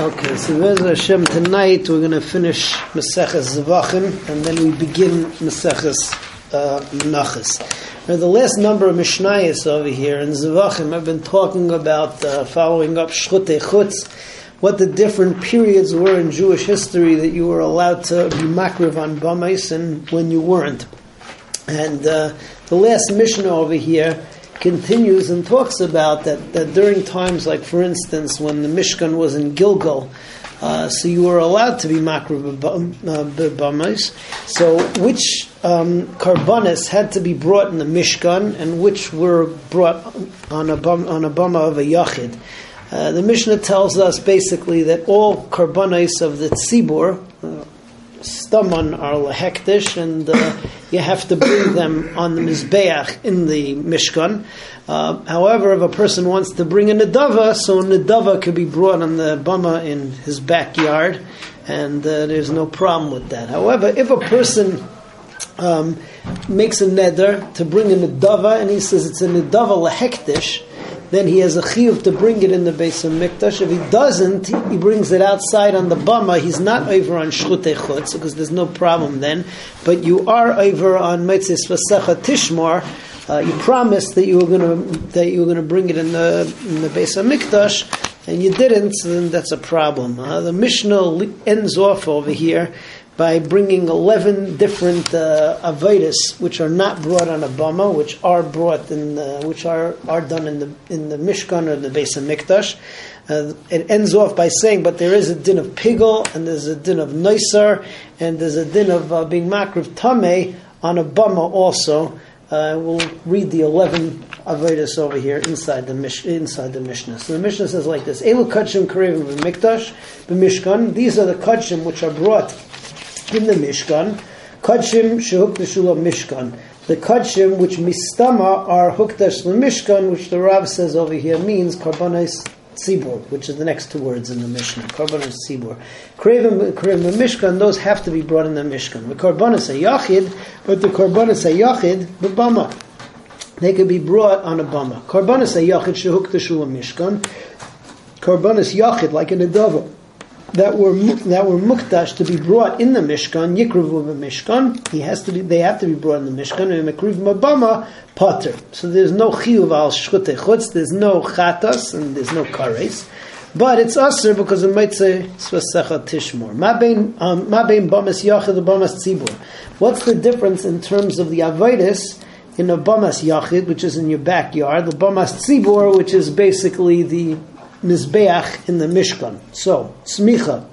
Okay, so Bez Hashem, tonight we're going to finish Maseches Zavachim, and then we begin Maseches uh. Now, the last number of Mishnayos over here in Zavachim, I've been talking about uh, following up Shchutei Chutz, what the different periods were in Jewish history that you were allowed to be makriv on Bamais and when you weren't. And uh, the last Mishnah over here continues and talks about that, that during times like, for instance, when the Mishkan was in Gilgal, uh, so you were allowed to be makriv b'bamais. So which um, karbanis had to be brought in the Mishkan and which were brought on a, on a bama of a yachid. Uh, the Mishnah tells us basically that all karbanis of the tzibur, uh, staman are lehektish, and uh, you have to bring them on the mizbeach in the mishkan. Uh, however, if a person wants to bring a nedava, so a nedava could be brought on the bama in his backyard, and uh, there's no problem with that. However, if a person um, makes a neder to bring a nedava, and he says it's a nedava lehektish, then he has a chiyuv to bring it in the Beis HaMikdash. If he doesn't, he brings it outside on the bama. He's not over on shchutei chutz because there's no problem then. But you are over on mitzvah vasecha tishmar. Uh, you promised that you were going to that you were going to bring it in the in the Beis HaMikdash, and you didn't. So then that's a problem. Uh, the Mishnah ends off over here by bringing 11 different uh, which are not brought on a bama, which are brought in, the, which are, are done in the in the Mishkan or the Beis HaMikdash. Uh, it ends off by saying, but there is a din of pigel, and there's a din of noisar, and there's a din of uh, being makriv tameh on a bama also. Uh, we'll read the 11 avodas over here inside the mish, inside the Mishnah. So the Mishnah says like this: Elu kachim karevim b'mikdash b'mishkan. These are the kachim which are brought in the Mishkan, Kachim Shehuk Mishkan. The Kachim which Mistama are Hukdash Mishkan, which the Rav says over here means Karbanis Tzibur, which is the next two words in the Mishnah. Karbanis Tzibur. Krevim Krevim Mishkan, those have to be brought in the Mishkan. The Karbanis Yachid, but the Karbanis Yachid, the. They could be brought on a Bama. Karbanis Yachid Shehuk Shula Mishkan. Karbanis Yachid, like in a Dava that were that were mukdash to be brought in the mishkan, yikruvu mishkan. He has to be. They have to be brought in the mishkan. And mekriv mabama potter. So there's no chiyuv al shchute chutz. There's no chatas and there's no kares. But it's usher because it might say svasecha tishmor. Ma bein um, bamas yachid bamas tzibur. What's the difference in terms of the avodas? In a bamas yachid, which is in your backyard, the bamas tzibur, which is basically the mizbeach in the Mishkan. So smicha,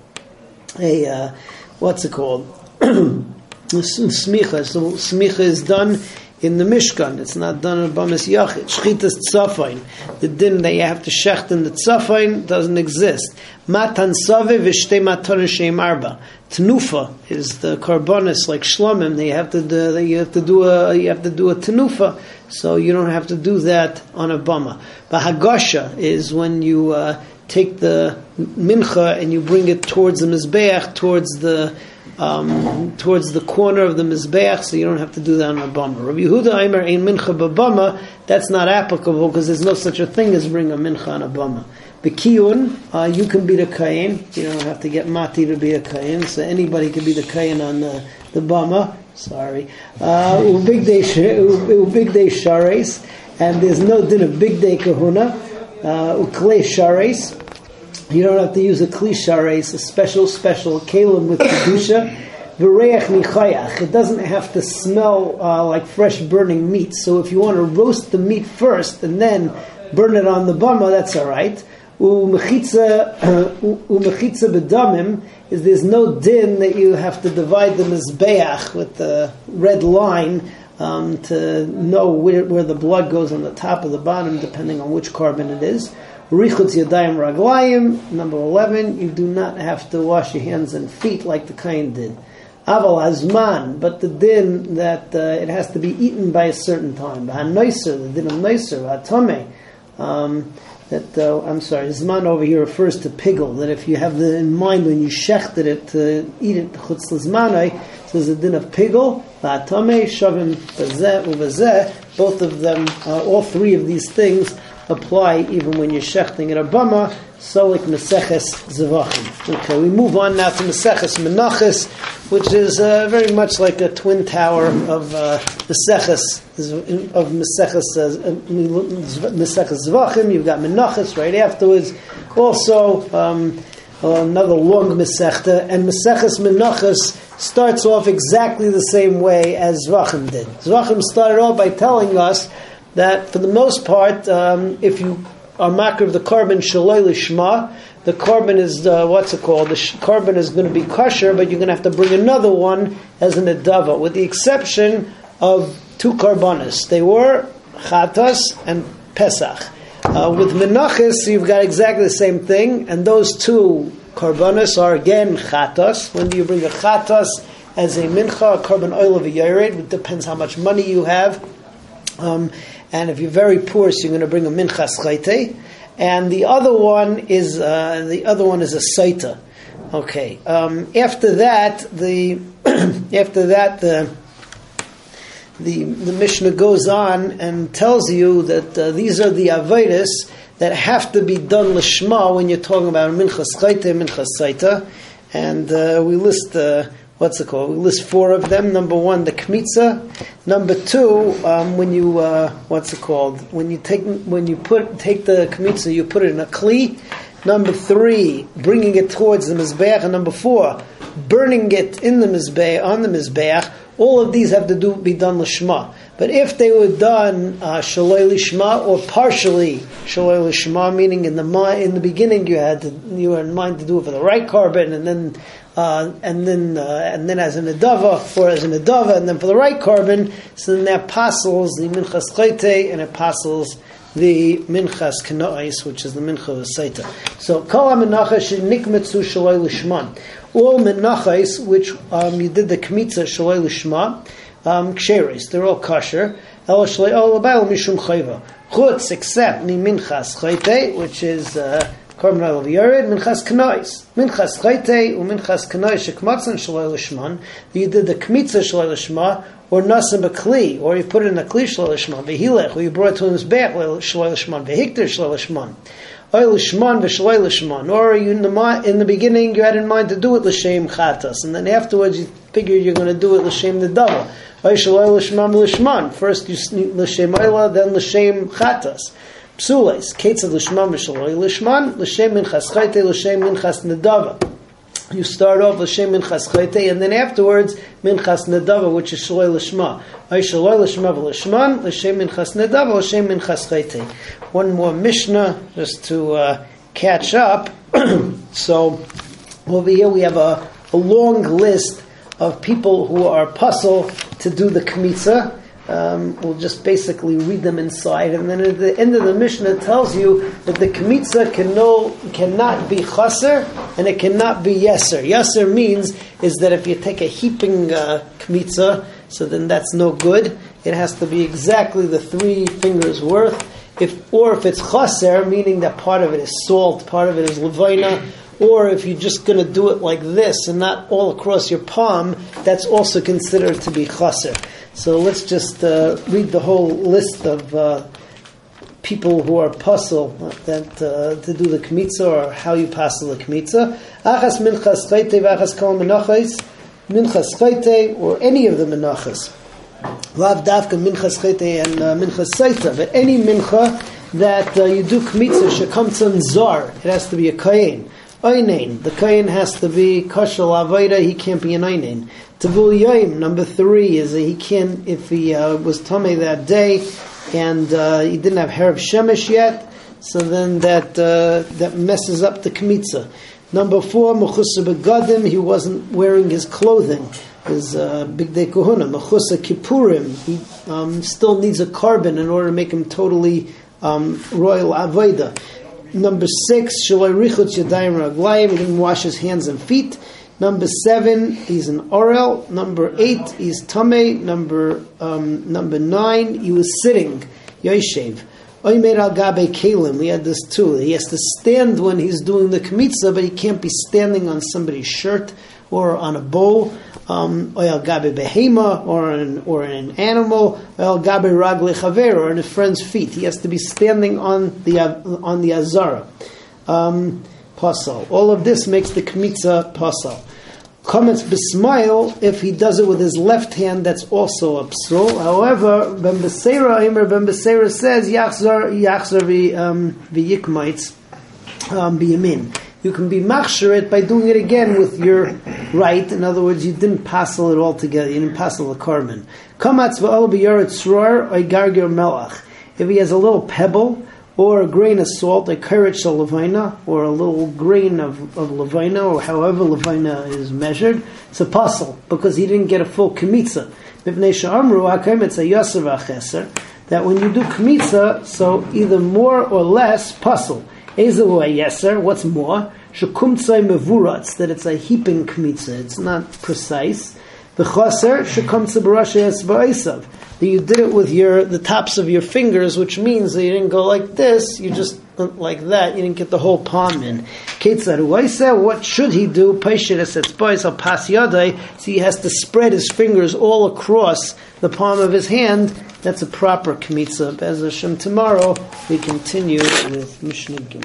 a uh, what's it called? smicha. So smicha is done in the Mishkan. It's not done in Bamas Yachid. Shchitas Tzafain. The din that you have to shecht in the Tzafain doesn't exist. Matan Save v'shtei matan shem arba. Tenufa is the karbonis like shlomim. They have to do, you have to do a you have to do a tenufa, so you don't have to do that on a bama. But hagasha is when you uh, take the mincha and you bring it towards the mizbeach, towards the um, towards the corner of the mizbeach, so you don't have to do that on a bama. Rabbi Yehuda Aimer ein mincha b'bama. That's not applicable because there's no such a thing as bring a mincha on a bama. Bekiyun, uh, you can be the kain. You don't have to get mati to be a kain. So anybody can be the kain on the, the bama. Sorry. Uh, bigdei shares, and there's no din of bigdei kahuna. Ukle shares. You don't have to use a kli shares, a special special kalim with kedusha. V'reach nichayach. It doesn't have to smell uh, like fresh burning meat. So if you want to roast the meat first and then burn it on the bama, that's all right. Umechitza bedamim is there's no din that you have to divide the mizbeach with the red line um, to know where, where the blood goes on the top of the bottom, depending on which korban it is. Richutz yadayim raglayim, number 11, you do not have to wash your hands and feet like the kain did. Aval azman, but the din that uh, it has to be eaten by a certain time. Ha'noiser, the din of noiser, ha'tomeh. Um, that uh, I'm sorry, Zman over here refers to pigel. That if you have in mind when you shechted it to eat it chutz lezmanai, so there's a din of pigel, va'atame, shavim bazeh uvazeh. Both of them, uh, all three of these things apply even when you're shechting at a bama, meseches zevachim. Okay, we move on now to meseches menachis, which is uh, very much like a twin tower of uh, meseches of meseches uh, meseches. You've got menachis right afterwards. Also. Um, another long Masechta, and Maseches Menachas starts off exactly the same way as Zvachim did. Zvachim started off by telling us that for the most part, um, if you are makar of the korban shaloi lishma, the korban is uh, what's it called? The korban is going to be kosher, but you're going to have to bring another one as an adava, with the exception of two korbanos. They were chatas and pesach. Uh, with menachis, you've got exactly the same thing, and those two korbanos are again chatas. When do you bring a chatas as a mincha, a korban oil of a yared? It depends how much money you have. Um, and if you're very poor, so you're going to bring a minchas chayte. And the other one is uh, the other one is a saita. Okay. Um, after that, the after that the the the Mishnah goes on and tells you that uh, these are the avodas that have to be done lishma when you're talking about minchas chayte, minchas saita, and uh, we list. Uh, what's it called? We list four of them. Number one, the kmitza. Number two, um, when you uh, what's it called? When you take when you put take the kmitza, you put it in a kli. Number three, bringing it towards the mizbeach, and number four, burning it in the mizbeach on the mizbeach. All of these have to do be done lishma. But if they were done uh, lishma or partially shaloi lishma, meaning in the in the beginning you had to, you were in mind to do it for the right korban, and then uh, and then uh, and then as an adava or as an adava, and then for the right korban, so then that apostles the minchas chayte and apostles the minchas kanais, which is the mincha of saita. So kol amenachas nikmetzu shaloi lishman. All menachas which um, you did the kmitza shaloi lishma, um, ksheris, they're all kosher. El shaloi all about mishum chayva. Chutz except ni minchas chayte, which is. Uh, korban oil of Yered, minchas kanois. Minchas chayte, u minchas kanois, shekmatzan shaloi lishman, you did the kmitza shaloi lishma, or nasim b'kli, or you put it in a kli shaloi lishman, v'hilech, or you brought it to his back shaloi lishman, v'hikter shaloi lishman. Oil lishman v'shaloi lishman. Or you in the, in the beginning you had in mind to do it l'shem chatas, and then afterwards you figured you're going to do it l'shem the double. First you l'shem oila, then l'shem chatas. Psules, Kates of Lishman Vishaloi Lishman, Lishem Minchas Chayte, Lishem Minchas Nedava. You start off Lishem Minchas Chayte, and then afterwards Minchas Nedava, which is Shaloi Lishma. Ay Shaloi Lishma Lishman, Lishem Minchas Nedava, Lishem Minchas Chayte. One more Mishnah, just to uh, catch up. so, over here we have a, a long list of people who are puzzle to do the Kmitza. Um, we'll just basically read them inside, and then at the end of the Mishnah it tells you that the kmitza can no, cannot be chaser and it cannot be yeser. Yeser means is that if you take a heaping uh, kmitza, so then that's no good. It has to be exactly the three fingers worth. If or if it's chaser, meaning that part of it is salt, part of it is levina, or if you're just going to do it like this and not all across your palm, that's also considered to be chaser. So let's just uh, read the whole list of uh, people who are puzzle that uh, to do the kmitza or how you pass the kmitza. Achas minchas chayte v'achas kol menachas, minchas chayte or any of the menachas. Lav davka minchas chayte and uh, minchas saita, but any mincha that uh, you do kmitza shekamtzon zar, it has to be a kain. Einain, the kain has to be kosher avoida, he can't be an einain. Tavul Yaim, number three, is that he can, if he uh, was tummy that day and uh, he didn't have hair of Shemesh yet, so then that uh, that messes up the Kmitza. Number four, Mechusa Begadim, he wasn't wearing his clothing, his uh, Bigdei Kohuna. Mechusa Kippurim, he um, still needs a korban in order to make him totally um, royal Avoida. Number six, Shalai Richot Yadayim Raglayim, he didn't wash his hands and feet. Number seven, he's an Orel. Number eight, he's Tame. Number um, number nine, he was sitting, Yoshev. Oimer al gabe kalim. We had this too. He has to stand when he's doing the kmitza, but he can't be standing on somebody's shirt or on a bowl. Um, or an or an animal, or on a friend's feet. He has to be standing on the on the azara. Um, pasal. All of this makes the kmitza pasal. Comments bismile if he does it with his left hand. That's also a psul. However, Ben Beseira, Imer Ben Beseira says yachzar yachzar v'yikmites um, biyamin. You can be machsharet by doing it again with your right. In other words, you didn't passel it all together. You didn't passel the korban. If he has a little pebble or a grain of salt, a karetz levina, or a little grain of, of levina, or however levina is measured, it's a puzzle because he didn't get a full kmitza. That when you do kmitza, so either more or less puzzle. Yeser, what's more? Shekumtzai mevuratz, that it's a heaping kmitza, it's not precise. The chaser, shekumtzai barasha esva'isav that you did it with your the tops of your fingers, which means that you didn't go like this, you just like that, you didn't get the whole palm in. What should he do? I'll pass yadai. So he has to spread his fingers all across the palm of his hand. That's a proper kmitza. Bez Hashem tomorrow we continue with Mishnah.